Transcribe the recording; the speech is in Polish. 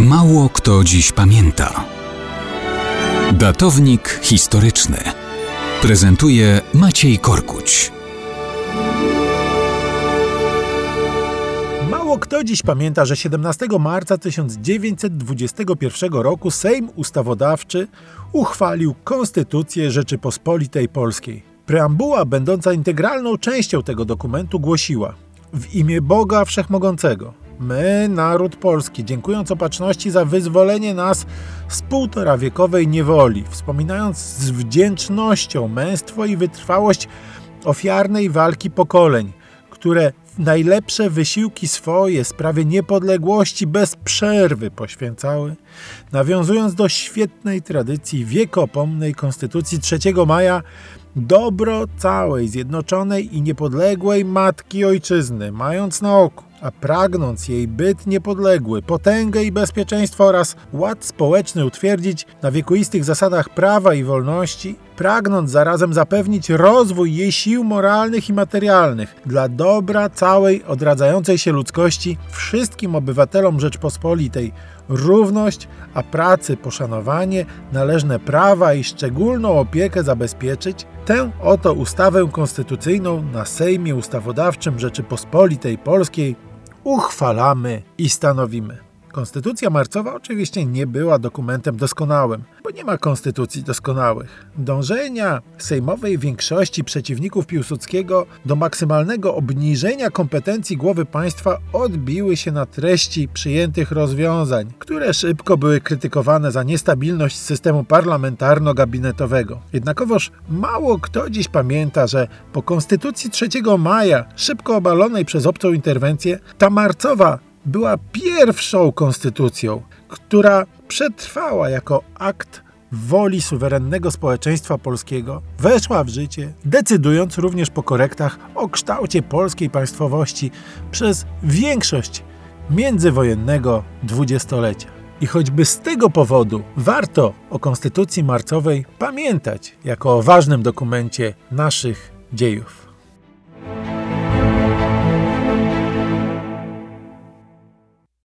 Mało kto dziś pamięta. Datownik historyczny prezentuje Maciej Korkuć. Mało kto dziś pamięta, że 17 marca 1921 roku Sejm Ustawodawczy uchwalił Konstytucję Rzeczypospolitej Polskiej. Preambuła, będąca integralną częścią tego dokumentu, głosiła: W imię Boga Wszechmogącego My, naród polski, dziękując opatrzności za wyzwolenie nas z półtora wiekowej niewoli, wspominając z wdzięcznością męstwo i wytrwałość ofiarnej walki pokoleń, które najlepsze wysiłki swoje sprawie niepodległości bez przerwy poświęcały, nawiązując do świetnej tradycji wiekopomnej Konstytucji 3 maja, dobro całej zjednoczonej i niepodległej matki ojczyzny, mając na oku a pragnąc jej byt niepodległy, potęgę i bezpieczeństwo oraz ład społeczny utwierdzić na wiekuistych zasadach prawa i wolności, pragnąc zarazem zapewnić rozwój jej sił moralnych i materialnych dla dobra całej odradzającej się ludzkości, wszystkim obywatelom Rzeczpospolitej, równość, a pracy poszanowanie, należne prawa i szczególną opiekę zabezpieczyć, tę oto ustawę konstytucyjną na Sejmie Ustawodawczym Rzeczypospolitej Polskiej uchwalamy i stanowimy. Konstytucja marcowa oczywiście nie była dokumentem doskonałym, bo nie ma konstytucji doskonałych. Dążenia sejmowej większości przeciwników Piłsudskiego do maksymalnego obniżenia kompetencji głowy państwa odbiły się na treści przyjętych rozwiązań, które szybko były krytykowane za niestabilność systemu parlamentarno-gabinetowego. Jednakowoż mało kto dziś pamięta, że po konstytucji 3 maja, szybko obalonej przez obcą interwencję, ta marcowa była pierwszą konstytucją, która przetrwała jako akt woli suwerennego społeczeństwa polskiego, weszła w życie, decydując również po korektach o kształcie polskiej państwowości przez większość międzywojennego dwudziestolecia. I choćby z tego powodu warto o Konstytucji Marcowej pamiętać jako o ważnym dokumencie naszych dziejów.